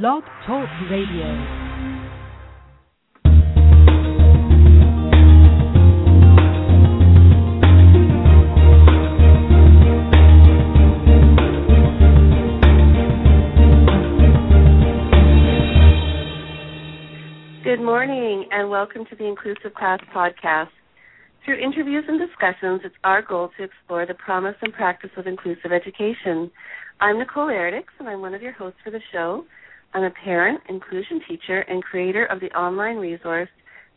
Blog Talk Radio. Good morning and welcome to the Inclusive Class Podcast. Through interviews and discussions, it's our goal to explore the promise and practice of inclusive education. I'm Nicole Eredics, and I'm one of your hosts for the show. I'm a parent, inclusion teacher, and creator of the online resource,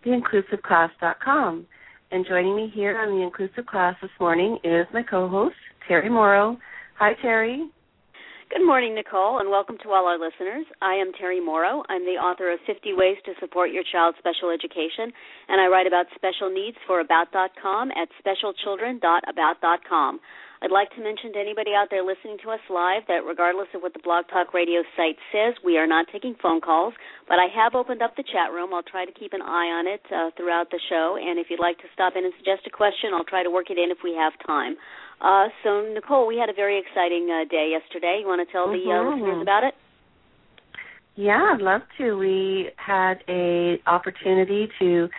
theinclusiveclass.com. And joining me here on the Inclusive Class this morning is my co-host, Terri Mauro. Hi, Terri. Good morning, Nicole, and welcome to all our listeners. I am Terri Mauro. I'm the author of 50 Ways to Support Your Child's Special Education, and I write about special needs for About.com at specialchildren.about.com. I'd like to mention to anybody out there listening to us live that regardless of what the Blog Talk Radio site says, we are not taking phone calls, but I have opened up the chat room. I'll try to keep an eye on it uh, throughout the show, and if you'd like to stop in and suggest a question, I'll try to work it in if we have time. Uh, so, Nicole, we had a very exciting uh, day yesterday. You want to tell mm-hmm. the uh, listeners about it? Yeah, I'd love to. We had a opportunity to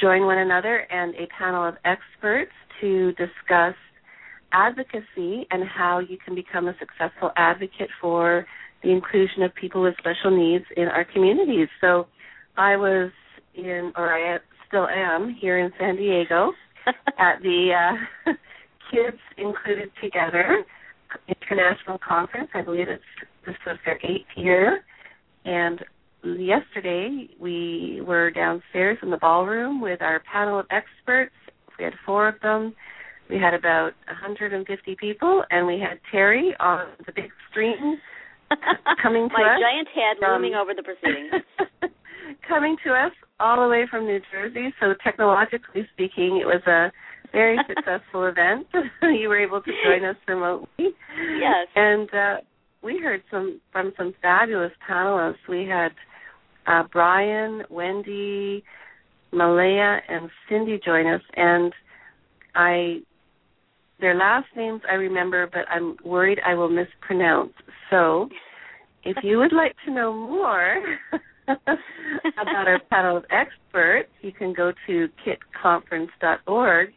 join one another and a panel of experts to discuss advocacy and how you can become a successful advocate for the inclusion of people with special needs in our communities. So I was in, or I still am, here in San Diego at the uh, Kids Included Together International Conference. I believe it's this was their eighth year. And yesterday we were downstairs in the ballroom with our panel of experts. We had four of them we had about 150 people, and we had Terri on the big screen coming to My us. My giant head from, looming over the proceedings. coming to us all the way from New Jersey. So technologically speaking, it was a very successful event. you were able to join us remotely. Yes. And uh, we heard some from some fabulous panelists. We had uh, Brian, Wendy, Malaya, and Cindy join us, and I their last names I remember, but I'm worried I will mispronounce. So, if you would like to know more about our panel of experts, you can go to kitconference.org.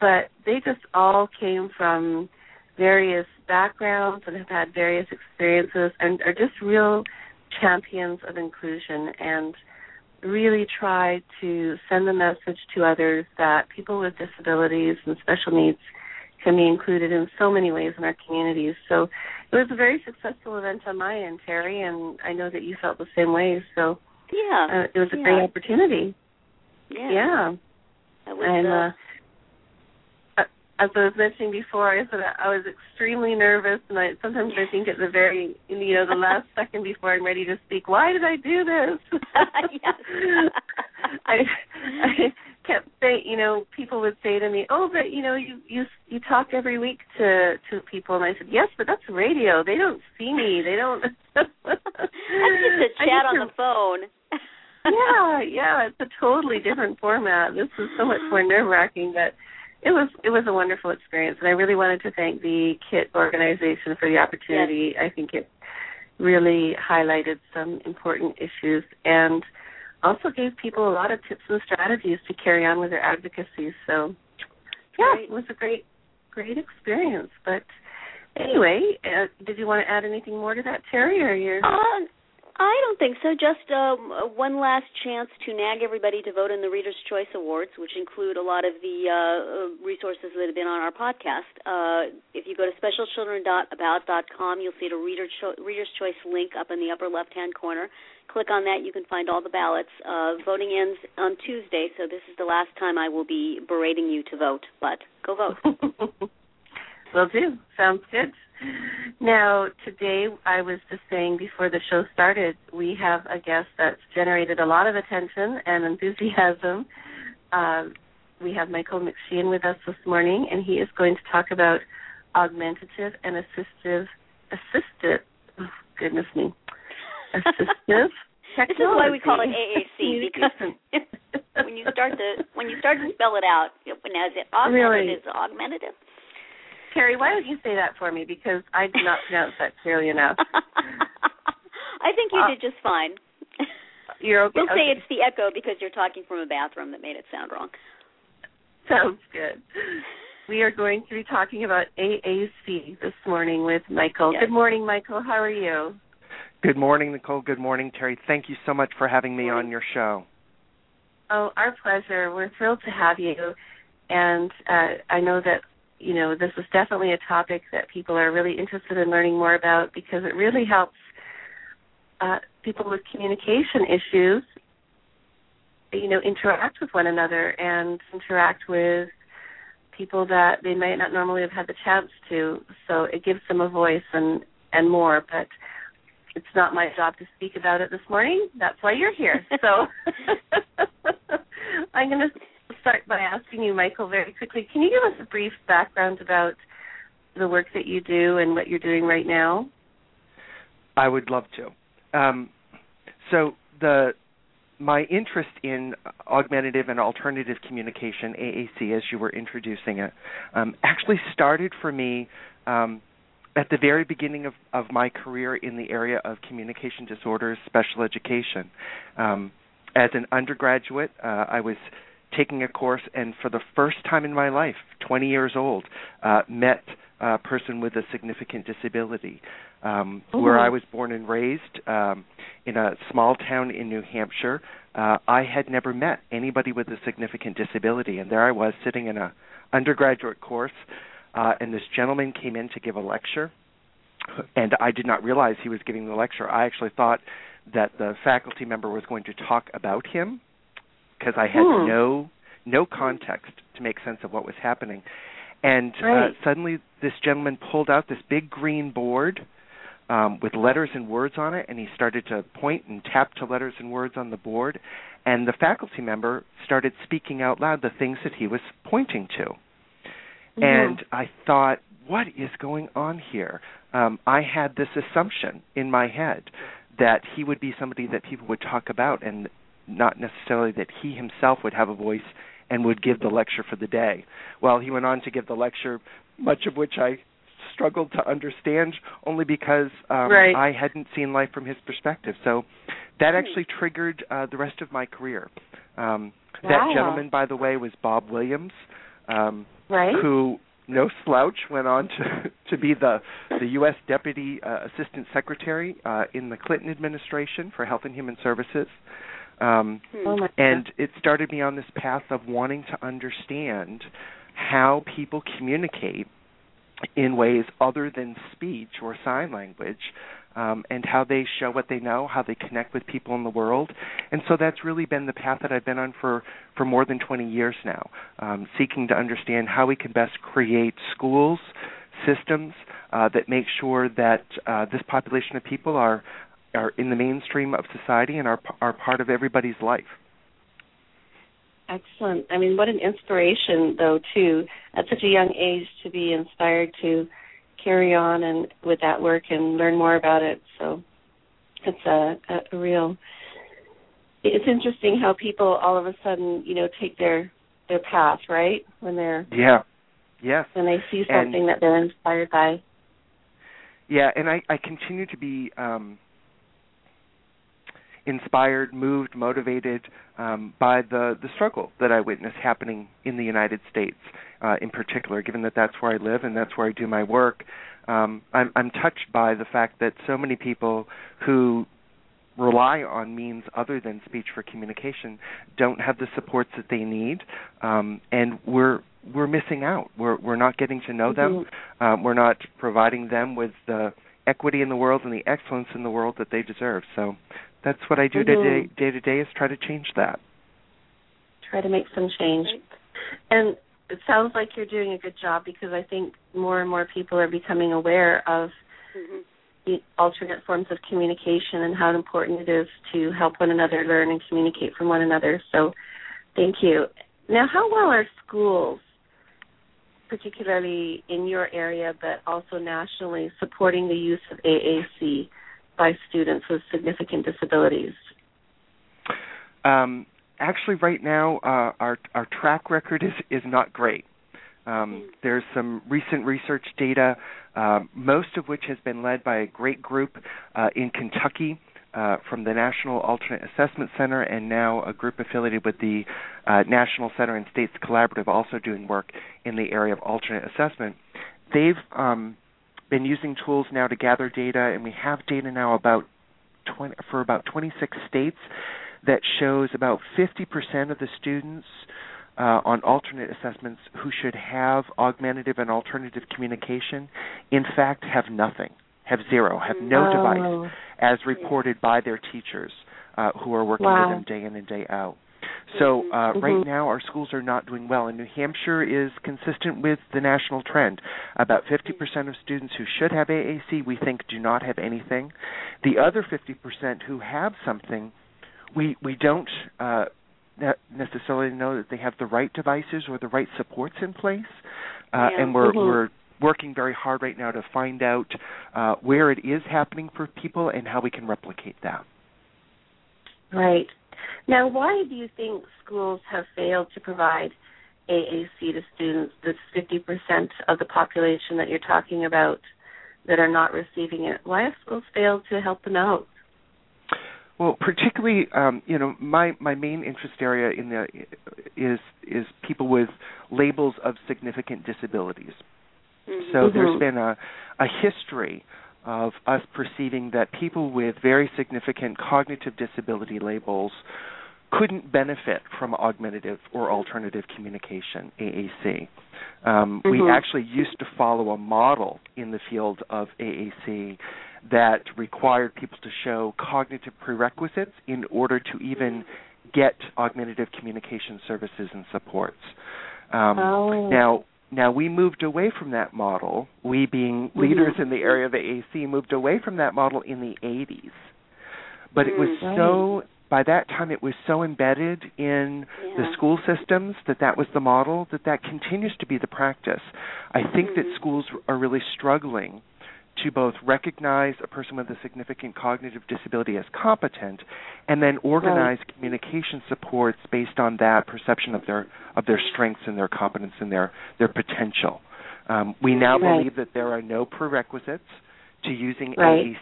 But they just all came from various backgrounds and have had various experiences and are just real champions of inclusion and really try to send the message to others that people with disabilities and special needs can be included in so many ways in our communities. So it was a very successful event on my end, Terri, and I know that you felt the same way. So yeah, uh, it was a yeah. great opportunity. Yeah, yeah. Was, and uh, uh, as I was mentioning before, I said I was extremely nervous, and I sometimes I think at the very, you know, the last second before I'm ready to speak, why did I do this? I, I kept saying, you know, people would say to me, "Oh, but you know, you you you talk every week to to people," and I said, "Yes, but that's radio. They don't see me. They don't." that's just a chat on to, the phone. yeah, yeah, it's a totally different format. This was so much more nerve wracking, but it was it was a wonderful experience, and I really wanted to thank the KIT organization for the opportunity. Yes. I think it really highlighted some important issues and also gave people a lot of tips and strategies to carry on with their advocacy. So, yeah, Great. it was a great, great experience. But anyway, uh, did you want to add anything more to that, Terri, or you? Uh, I don't think so. Just um, one last chance to nag everybody to vote in the Reader's Choice Awards, which include a lot of the uh, resources that have been on our podcast. Uh, if you go to specialchildren.about.com, you'll see the Reader Cho- Reader's Choice link up in the upper left-hand corner. Click on that. You can find all the ballots. Uh, voting ends on Tuesday, so this is the last time I will be berating you to vote. But go vote. Will do. Sounds good. Now, today, I was just saying before the show started, we have a guest that's generated a lot of attention and enthusiasm. Uh, we have Michael McSheehan with us this morning, and he is going to talk about augmentative and assistive, assistive, oh, goodness me, assistive This is why we call it AAC because when you start to when you start to spell it out, when is it augmented Really? is augmentative. Terri, why don't you say that for me? Because I do not pronounce that clearly enough. I think think you did just fine. You're okay. We'll say it's the echo because you're talking from a bathroom that made it sound wrong. Sounds good. We are going to be talking about AAC this morning with Michael. Yes. Good morning, Michael. How are you? Good morning, Nicole. Good morning, Terri. Thank you so much for having me on your show. Oh, our pleasure. We're thrilled to have you. And uh, I know that, you know, this is definitely a topic that people are really interested in learning more about because it really helps uh, people with communication issues, you know, interact with one another and interact with people that they might not normally have had the chance to. So it gives them a voice and and more. But it's not my job to speak about it this morning. That's why you're here. So I'm going to start by asking you, Michael, very quickly. Can you give us a brief background about the work that you do and what you're doing right now? I would love to. Um, so the my interest in augmentative and alternative communication, AAC, as you were introducing it, um, actually started for me um, at the very beginning of, of my career in the area of communication disorders, special education. Um, as an undergraduate, uh, I was taking a course, and for the first time in my life, 20 years old, uh, met a person with a significant disability. Um, where I was born and raised um, in a small town in New Hampshire, uh, I had never met anybody with a significant disability, and there I was sitting in a undergraduate course, uh, and this gentleman came in to give a lecture, and I did not realize he was giving the lecture. I actually thought that the faculty member was going to talk about him because I had Hmm. no no context to make sense of what was happening. And Right. uh, suddenly, this gentleman pulled out this big green board um, with letters and words on it, and he started to point and tap to letters and words on the board. And the faculty member started speaking out loud the things that he was pointing to. Mm-hmm. And I thought, what is going on here? Um, I had this assumption in my head that he would be somebody that people would talk about, and not necessarily that he himself would have a voice and would give the lecture for the day. Well, he went on to give the lecture, much of which I struggled to understand only because um, Right. I hadn't seen life from his perspective. So that actually triggered uh, the rest of my career. Um, Wow. That gentleman, by the way, was Bob Williams, um, right? who no slouch went on to to be the the U.S. Deputy uh, Assistant Secretary uh, in the Clinton administration for Health and Human Services. Um. Oh and it started me on this path of wanting to understand how people communicate in ways other than speech or sign language um, and how they show what they know how they connect with people in the world and so that's really been the path that i've been on for for more than 20 years now um, seeking to understand how we can best create schools systems uh, that make sure that uh, this population of people are are in the mainstream of society and are are part of everybody's life Excellent. I mean, what an inspiration, though, too, at such a young age to be inspired to carry on and with that work and learn more about it. So it's a, a, a real. It's interesting how people all of a sudden, you know, take their their path right when they're yeah yes when they see And- something that they're inspired by. Yeah, and I, I continue to be um, inspired, moved, motivated um, by the, the struggle that I witness happening in the United States, uh, in particular, given that that's where I live and that's where I do my work. Um, I'm, I'm touched by the fact that so many people who rely on means other than speech for communication don't have the supports that they need, um, and we're we're missing out. We're we're not getting to know them. Um, we're not providing them with the equity in the world and the excellence in the world that they deserve. So that's what I do Mhm. day day to day is try to change that. Try to make some change. And it sounds like you're doing a good job because I think more and more people are becoming aware of Mhm. the alternate forms of communication and how important it is to help one another learn and communicate from one another. So, thank you. Now, how well are schools, particularly in your area, but also nationally, supporting the use of AAC by students with significant disabilities? Um, actually, right now, uh, our our track record is is not great. Um, there's some recent research data, uh, most of which has been led by a great group uh, in Kentucky uh, from the National Alternate Assessment Center and now a group affiliated with the uh, National Center and States Collaborative, also doing work in the area of alternate assessment. They've um, been using tools now to gather data, and we have data now about 20, for about 26 states that shows about 50% of the students uh, on alternate assessments who should have augmentative and alternative communication, in fact, have nothing, have zero, have no oh. device, as reported by their teachers uh, who are working wow. with them day in and day out. So uh, mm-hmm. right now our schools are not doing well, and New Hampshire is consistent with the national trend. About 50% of students who should have AAC, we think, do not have anything. The other 50% who have something, we we don't uh, necessarily know that they have the right devices or the right supports in place, uh, yeah. and we're mm-hmm. we're working very hard right now to find out uh, where it is happening for people and how we can replicate that. Right. Now, why do you think schools have failed to provide AAC to students? This 50% of the population that you're talking about that are not receiving it. Why have schools failed to help them out? Well, particularly, um, you know, my my main interest area in the is is people with labels of significant disabilities. Mm-hmm. So there's Mhm. been a a history of us perceiving that people with very significant cognitive disability labels couldn't benefit from augmentative or alternative communication AAC. Um, We Mhm. actually used to follow a model in the field of AAC that required people to show cognitive prerequisites in order to even get augmentative communication services and supports. Um, Oh. Now, now we moved away from that model. We, being Mhm. leaders in the area of AAC, moved away from that model in the 80s. But it was Mm, right. so by that time it was so embedded in the school systems that that was the model that that continues to be the practice. I think that Mhm. schools are really struggling to both recognize a person with a significant cognitive disability as competent and then organize communication supports based on that perception of their of their strengths and their competence and their their potential. Um, we now Right. believe that there are no prerequisites to using Right.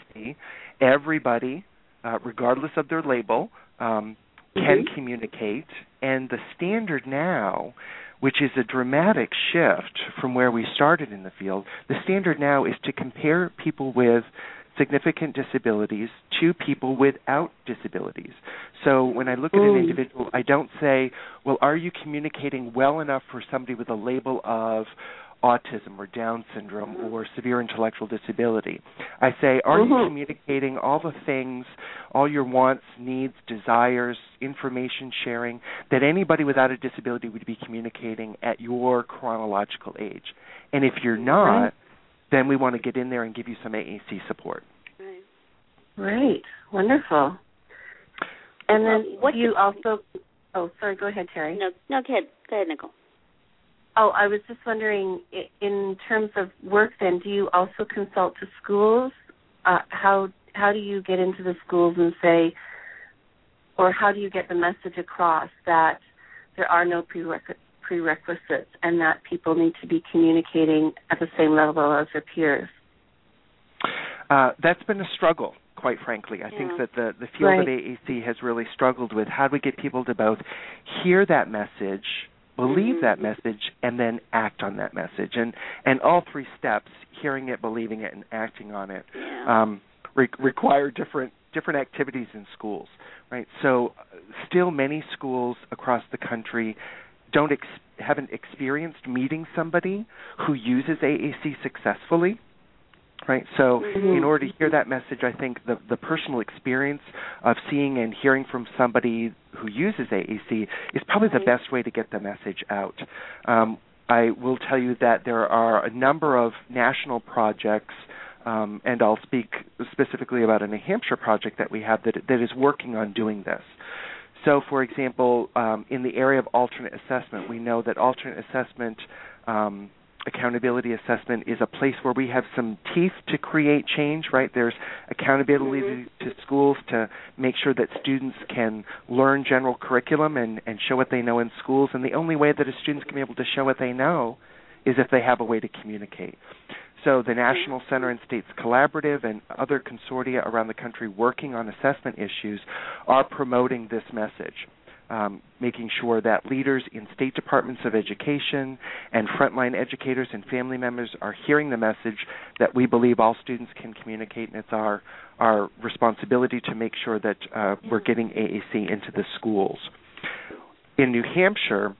Everybody, uh, regardless of their label, um, can Mhm. communicate, and the standard now which is a dramatic shift from where we started in the field. The standard now is to compare people with significant disabilities to people without disabilities. So when I look at an individual, I don't say, well, are you communicating well enough for somebody with a label of autism or Down syndrome or severe intellectual disability. I say, are you Mhm. communicating all the things, all your wants, needs, desires, information sharing that anybody without a disability would be communicating at your chronological age? And if you're not, Right. then we want to get in there and give you some AAC support. Right. Right. Wonderful. And then Well, what do you do- also Oh, sorry, go ahead, Terri. No, no, go ahead. Go ahead, Nicole. Oh, I was just wondering, in terms of work, then, do you also consult to schools? Uh, how how do you get into the schools and say, or how do you get the message across that there are no prereq- prerequisites and that people need to be communicating at the same level as their peers? Uh, that's been a struggle, quite frankly. I think that the, the field of AAC has really struggled with how do we get people to both hear that message, believe that message, and then act on that message. And and all three steps, hearing it, believing it, and acting on it, Yeah. um, re- require different different activities in schools, right? So, uh, still many schools across the country don't ex- haven't experienced meeting somebody who uses AAC successfully, right? So, Mhm. in order to hear that message, I think the the personal experience of seeing and hearing from somebody who uses AAC is probably the best way to get the message out. Um, I will tell you that there are a number of national projects um, and I'll speak specifically about a New Hampshire project that we have that that is working on doing this. So, for example, um, in the area of alternate assessment, we know that alternate assessment um, accountability assessment is a place where we have some teeth to create change. Right? There's accountability Mhm. to schools to make sure that students can learn general curriculum and and show what they know in schools. And the only way that a students can be able to show what they know is if they have a way to communicate. So the National Center and States Collaborative and other consortia around the country working on assessment issues are promoting this message. Um, making sure that leaders in state departments of education and frontline educators and family members are hearing the message that we believe all students can communicate, and it's our our responsibility to make sure that uh, we're getting AAC into the schools. In New Hampshire,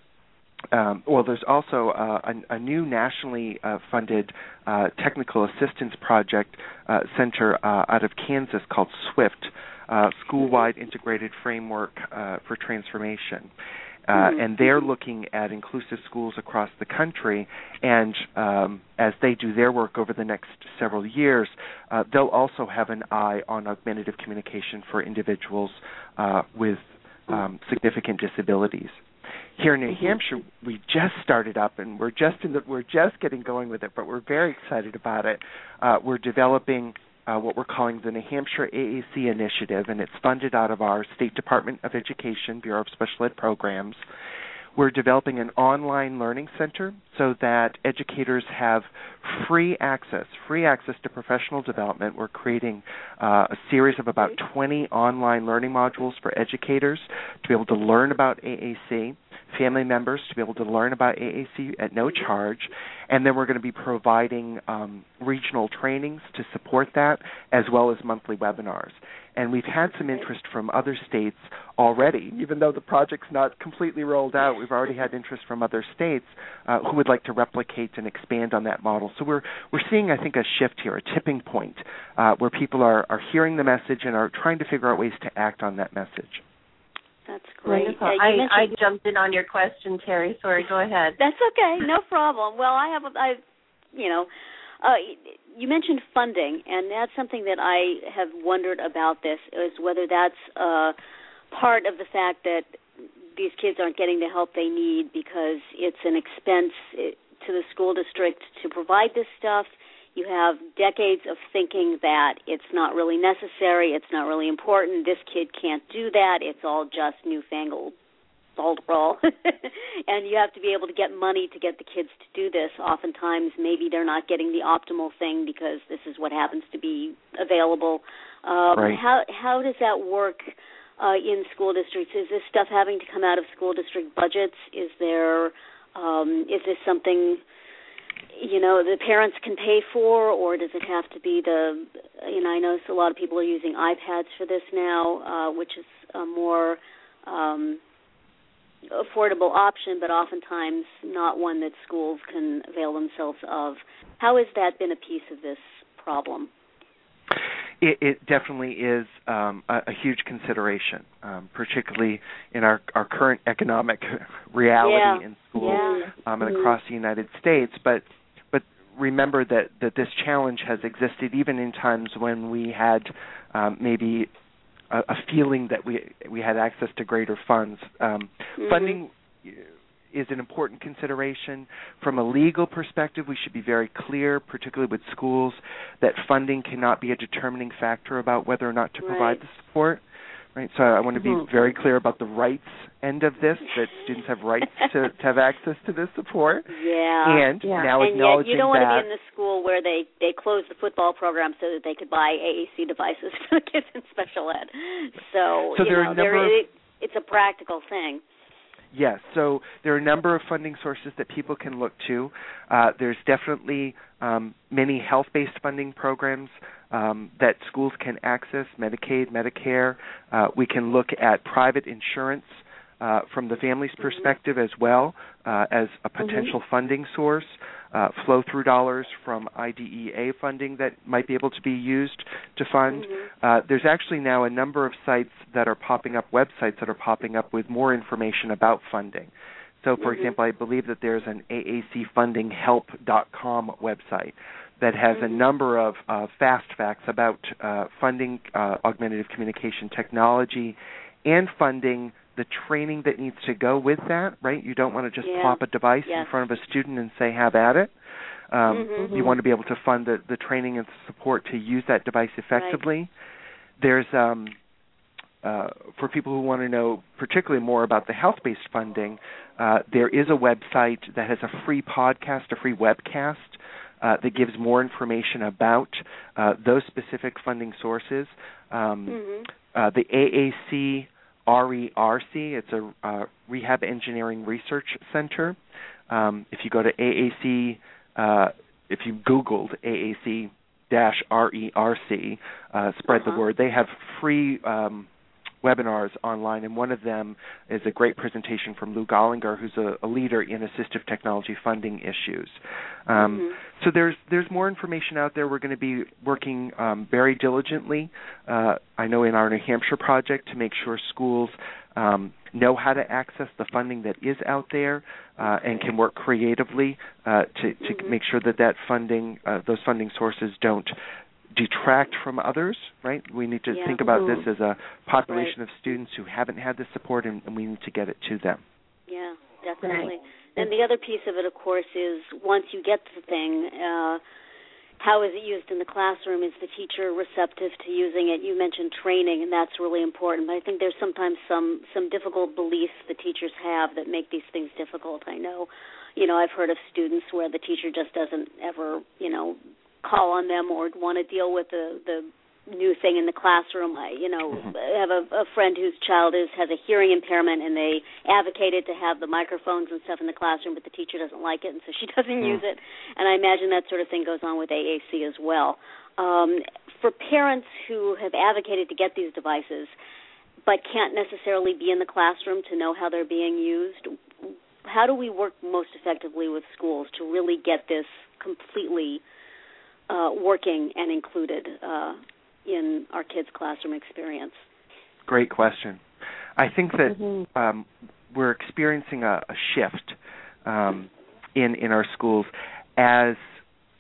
um, well, there's also uh, a, a, new nationally uh, funded uh, technical assistance project uh, center uh, out of Kansas called SWIFT, uh, School-wide Integrated Framework for Transformation. Mm-hmm. and they're looking at inclusive schools across the country. And um, as they do their work over the next several years, they'll also have an eye on augmentative communication for individuals with um, significant disabilities here in New mm-hmm. Hampshire, we just started up, and we're just in the, we're just getting going with it, but we're very excited about it. Uh, we're developing uh, what we're calling the New Hampshire AAC Initiative, and it's funded out of our State Department of Education Bureau of Special Ed Programs. We're developing an online learning center so that educators have free access, free access to professional development. We're creating uh, a series of about 20 online learning modules for educators to be able to learn about AAC family members to be able to learn about AAC at no charge. And then we're going to be providing um, regional trainings to support that, as well as monthly webinars. And we've had some interest from other states already, even though the project's not completely rolled out. We've already had interest from other states uh, who would like to replicate and expand on that model. So we're we're seeing, I think, a shift here, a tipping point, uh, where people are are hearing the message and are trying to figure out ways to act on that message. That's great. Wonderful. Uh, I, I jumped in on your question, Terri. Sorry, go ahead. That's okay, no problem. Well, I have, I, you know, uh, you mentioned funding, and that's something that I have wondered about. This is whether that's uh, part of the fact that these kids aren't getting the help they need because it's an expense eh, to the school district to provide this stuff you have decades of thinking that it's not really necessary, it's not really important, this kid can't do that, it's all just newfangled salt roll. and you have to be able to get money to get the kids to do this. Oftentimes, maybe they're not getting the optimal thing because this is what happens to be available. Um, right. How how does that work uh, in school districts? Is this stuff having to come out of school district budgets? Is there um, is this something you know the parents can pay for or does it have to be the you know i know a lot of people are using ipads for this now uh which is a more um affordable option but oftentimes not one that schools can avail themselves of how has that been a piece of this problem it, it definitely is um, a, a, huge consideration, um, particularly in our, our current economic reality yeah. in schools yeah. um, and mm-hmm. across the United States. But remember that that this challenge has existed even in times when we had um, maybe a, a, feeling that we we had access to greater funds. Um, mm-hmm. Funding is an important consideration. From a legal perspective, we should be very clear, particularly with schools, that funding cannot be a determining factor about whether or not to right. provide the support right? So I want to be mm-hmm. very clear about the rights end of this that students have rights to, to have access to this support. Yeah. And yeah. now and acknowledging yet you don't that, want to be in the school where they they close the football program so that they could buy AAC devices for the kids in special ed. So, so you there know, are a number there, of, it's a practical thing. Yes, so there are a number of funding sources that people can look to. Uh, there's definitely um, many health-based funding programs um, that schools can access, Medicaid, Medicare. Uh, we can look at private insurance uh, from the family's mm-hmm. perspective as well uh, as a mm-hmm. potential mm-hmm. funding source. Uh, flow through dollars from IDEA funding that might be able to be used to fund. Mm-hmm. Uh, there's actually now a number of sites that are popping up, websites that are popping up with more information about funding. So, for mm-hmm. example, I believe that there's an AACfundinghelp.com website that has mm-hmm. a number of uh, fast facts about uh, funding uh, augmentative communication technology and funding the training that needs to go with that, right? You don't want to just yeah. plop a device yes. in front of a student and say, have at it. Um, mm-hmm. You want to be able to fund the, the training and support to use that device effectively. Right. There's um, uh, for people who want to know particularly more about the health-based funding, uh, there is a website that has a free podcast, a free webcast uh, that gives more information about uh, those specific funding sources. Um, mm-hmm. Uh, the AAC RERC, it's a uh, Rehab Engineering Research Center. Um, if you go to AAC, uh, if you Googled AAC dash RERC, spread uh-huh. the word. They have free um, webinars online, and one of them is a great presentation from Lou Golinker, who's a, a leader in assistive technology funding issues. Um, mm-hmm. So there's there's more information out there. We're going to be working um, very diligently. Uh, I know in our New Hampshire project to make sure schools um, know how to access the funding that is out there uh, and can work creatively uh, to, to mm-hmm. make sure that that funding, uh, those funding sources, don't detract from others, right? We need to yeah. think about mm-hmm. this as a population right. of students who haven't had the support, and, and, we need to get it to them. Yeah, definitely. Right. And the other piece of it, of course, is once you get the thing, uh, how is it used in the classroom? Is the teacher receptive to using it? You mentioned training, and that's really important. But I think there's sometimes some some difficult beliefs the teachers have that make these things difficult. I know, you know, I've heard of students where the teacher just doesn't ever, you know, call on them or want to deal with the the new thing in the classroom. I, you know, mm-hmm. have a, a friend whose child is has a hearing impairment, and they advocated to have the microphones and stuff in the classroom, but the teacher doesn't like it, and so she doesn't mm-hmm. use it. And I imagine that sort of thing goes on with AAC as well. Um, for parents who have advocated to get these devices, but can't necessarily be in the classroom to know how they're being used, how do we work most effectively with schools to really get this completely uh, working and included uh, in our kids' classroom experience? Great question. I think that mm-hmm. um, we're experiencing a, a shift um, in in our schools as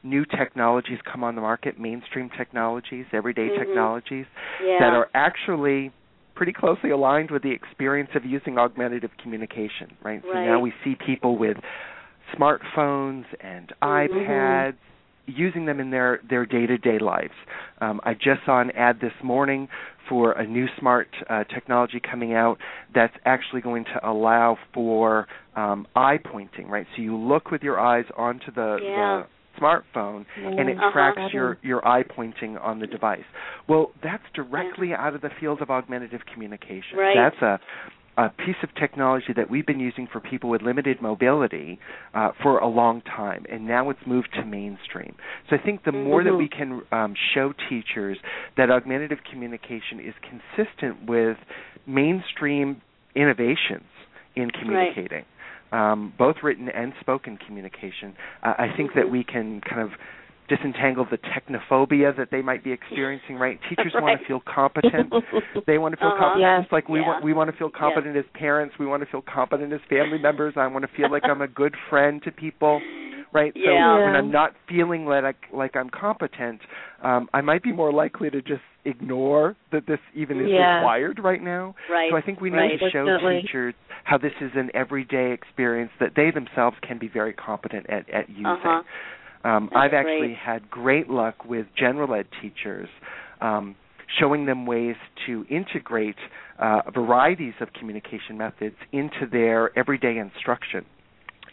new technologies come on the market, mainstream technologies, everyday mm-hmm. technologies yeah. that are actually pretty closely aligned with the experience of using augmentative communication, right? right. So now we see people with smartphones and mm-hmm. iPads using them in their their day-to-day lives. Um, I just saw an ad this morning for a new smart uh, technology coming out that's actually going to allow for um, eye pointing. Right, so you look with your eyes onto the, yeah. the smartphone and it uh-huh. tracks your your eye pointing on the device. Well, that's directly yeah. out of the field of augmentative communication. Right. That's a a piece of technology that we've been using for people with limited mobility uh, for a long time, and now it's moved to mainstream. So I think the mm-hmm. more that we can um, show teachers that augmentative communication is consistent with mainstream innovations in communicating, right. um, both written and spoken communication, uh, I think mm-hmm. that we can kind of disentangle the technophobia that they might be experiencing right teachers right. want to feel competent they want to feel uh-huh. competent yes. like we yeah. want we want to feel competent yes. as parents we want to feel competent as family members i want to feel like i'm a good friend to people right yeah. so yeah. when i'm not feeling like like i'm competent um i might be more likely to just ignore that this even is yeah. required right now right. so i think we need right. to show Definitely. teachers how this is an everyday experience that they themselves can be very competent at at using uh-huh. Um, I've actually great. had great luck with general ed teachers um, showing them ways to integrate uh, varieties of communication methods into their everyday instruction.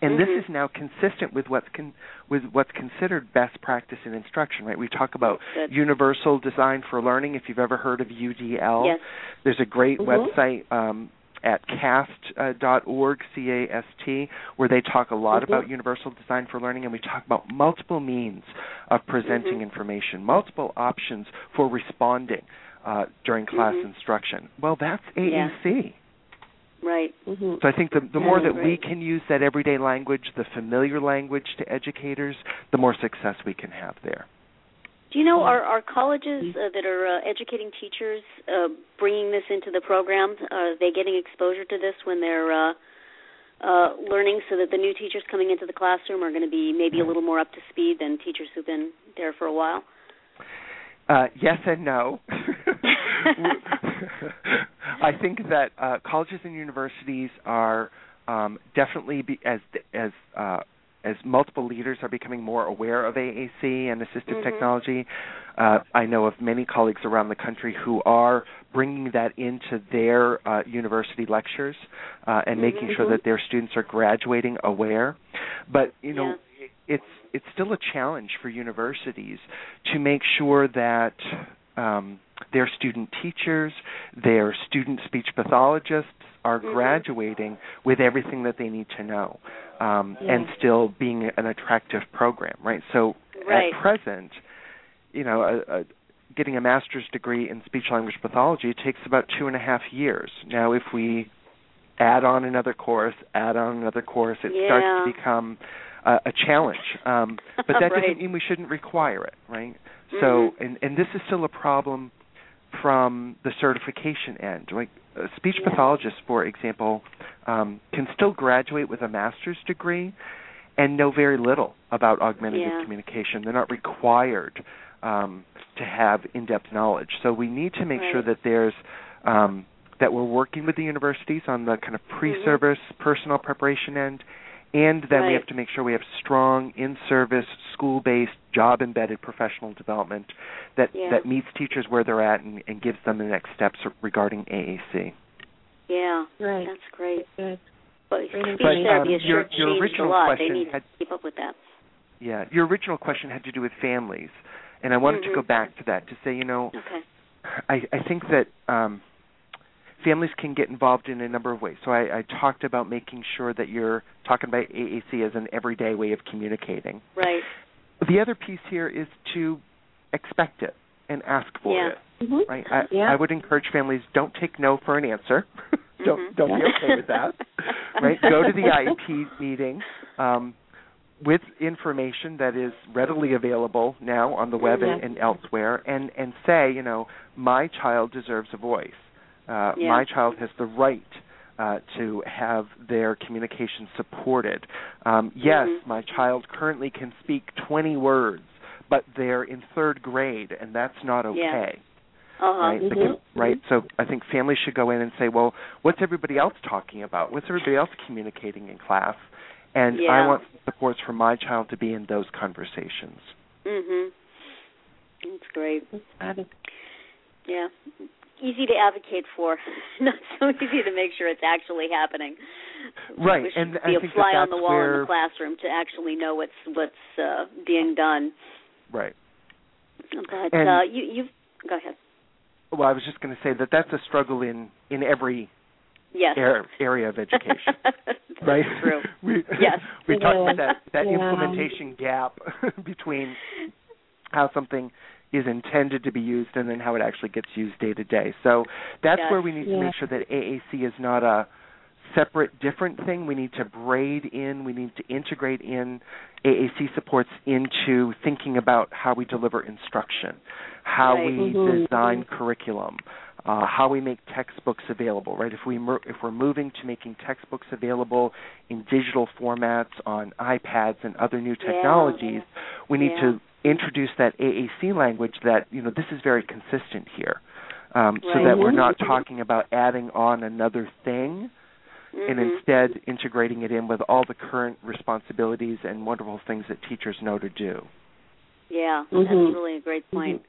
And mm-hmm. this is now consistent with what's con- with what's considered best practice in instruction, right? We talk about Good. universal design for learning. If you've ever heard of UDL, Yes. there's a great Mhm. website um, at cast.org, C-A-S-T, where they talk a lot Mm-hmm. about universal design for learning, and we talk about multiple means of presenting Mhm. information, multiple options for responding uh, during class Mhm. instruction. Well, that's AAC. Right. Mm-hmm. So I think the, the more that we can use that everyday language, the familiar language to educators, the more success we can have there. Do you know are are colleges uh, that are uh, educating teachers uh, bringing this into the program? Are they getting exposure to this when they're uh, uh, learning, so that the new teachers coming into the classroom are going to be maybe a little more up to speed than teachers who've been there for a while? Uh, yes and no. I think that uh, colleges and universities are um, definitely be, as as uh, as multiple leaders are becoming more aware of AAC and assistive Mhm. technology. Uh, I know of many colleagues around the country who are bringing that into their uh, university lectures uh, and making sure Mhm. that their students are graduating aware. But you know, it's it's still a challenge for universities to make sure that um, their student teachers, their student speech pathologists are Mhm. graduating with everything that they need to know, um, Yeah. and still being an attractive program, right? So Right. at present, you know, a, a, getting a master's degree in speech language pathology takes about two and a half years. Now, if we add on another course, add on another course, it starts to become uh, a challenge. Um, but that Right. doesn't mean we shouldn't require it, right? So, Mhm. and and this is still a problem from the certification end. Like speech pathologists, for example, um, can still graduate with a master's degree and know very little about augmentative Yeah. communication. They're not required um, to have in-depth knowledge. So we need to make sure that there's um, that we're working with the universities on the kind of pre-service personal preparation end, and then we Mm-hmm. Have to make sure we have strong in-service, school-based, job-embedded professional development that Yeah. that meets teachers where they're at and, and gives them the next steps regarding AAC. Yeah, Right. that's great. Good. But Great speech information. therapy has But, um, your- sure your changed a original lot. They question need had- to keep up with that. Yeah, your original question had to do with families, and I wanted to Mhm. go back to that to say, you know, Okay. I, I think that um, families can get involved in a number of ways. So I, I talked about making sure that you're talking about AAC as an everyday way of communicating. Right. The other piece here is to expect it and ask for Yeah. it. Mhm. Right. I, Yeah. I would encourage families don't take no for an answer. don't Mhm. don't be okay with that. Right. Go to the IEP meeting. Um, with information that is readily available now on the web Mhm. and, and elsewhere, and and say, you know, my child deserves a voice. Uh, Yeah. My child has the right uh, to have their communication supported. Um, yes, Mhm. my child currently can speak 20 words, but they're in third grade, and that's not okay Uh-huh. right? They can- Mhm. right. So I think families should go in and say, well, what's everybody else talking about? What's everybody else communicating in class? And I want supports for my child to be in those conversations. Mhm. That's great. Got it. Yeah. Easy to advocate for, not so easy to make sure it's actually happening. Right, We should and be I a think that fly on the that's wall in the classroom to actually know what's what's uh, being done. Right. But And- uh, you you go ahead. Well, I was just going to say that that's a struggle in in every Yes. ar- area of education. That's right? True. we Yes. we talked about that that Yeah. implementation gap between how something is intended to be used and then how it actually gets used day to day. So that's Yes. where we need to make sure that AAC is not a separate different thing. We need to braid in, we need to integrate in AAC supports into thinking about how we deliver instruction, how Right. we Mhm. design curriculum, uh, how we make textbooks available. Right? If we mer- if we're moving to making textbooks available in digital formats on iPads and other new Yeah. technologies, we need Yeah. to introduce that AAC language that you know this is very consistent here, um, so that we're not talking about adding on another thing and Mhm. instead integrating it in with all the current responsibilities and wonderful things that teachers know to do. Yeah, that's Mhm. really a great point.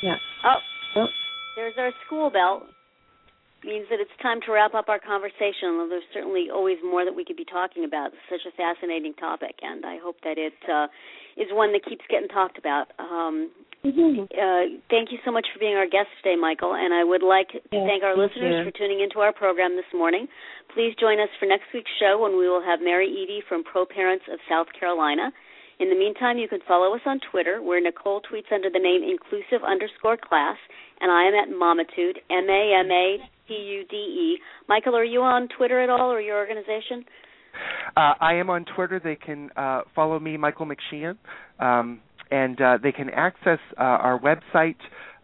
Yeah. Oh, Yep. there's our school bell. Means that it's time to wrap up our conversation. Although there's certainly always more that we could be talking about. It's such a fascinating topic, and I hope that it uh, is one that keeps getting talked about. Um, Mhm. uh, thank you so much for being our guest today, Michael. And I would like to Yes, thank our thank listeners you. for tuning into our program this morning. Please join us for next week's show when we will have Mary Eady from Pro Parents of South Carolina. In the meantime, you can follow us on Twitter, where Nicole tweets under the name inclusive underscore class, and I am at Mamatude, M A M A T U D E. Michael, are you on Twitter at all, or your organization? Uh, I am on Twitter. They can uh, follow me, Michael McSheehan, um, and uh, they can access uh, our website,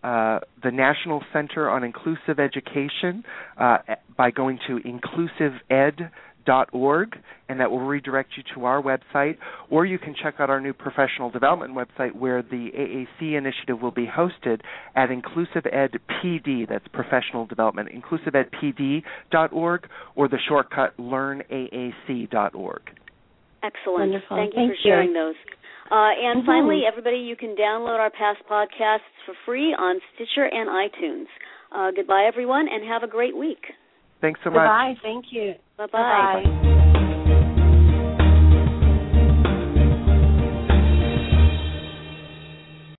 uh, the National Center on Inclusive Education, uh, by going to inclusiveed.org, and that will redirect you to our website. Or you can check out our new professional development website, where the AAC initiative will be hosted at Inclusive Ed PD. That's professional development. InclusiveEdPD.org, or the shortcut LearnAAC.org. Excellent. Wonderful. Thank you Thank for you. sharing those. Uh, and Mhm. finally, everybody, you can download our past podcasts for free on Stitcher and iTunes. Uh, goodbye, everyone, and have a great week. Thanks so much. Goodbye. Thank you. Bye-bye. Bye-bye.